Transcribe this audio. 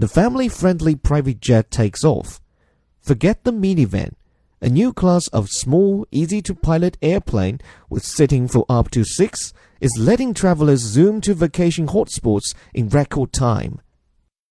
The family-friendly private jet takes off. Forget the minivan. A new class of small, easy-to-pilot airplane with seating for up to six is letting travelers zoom to vacation hotspots in record time.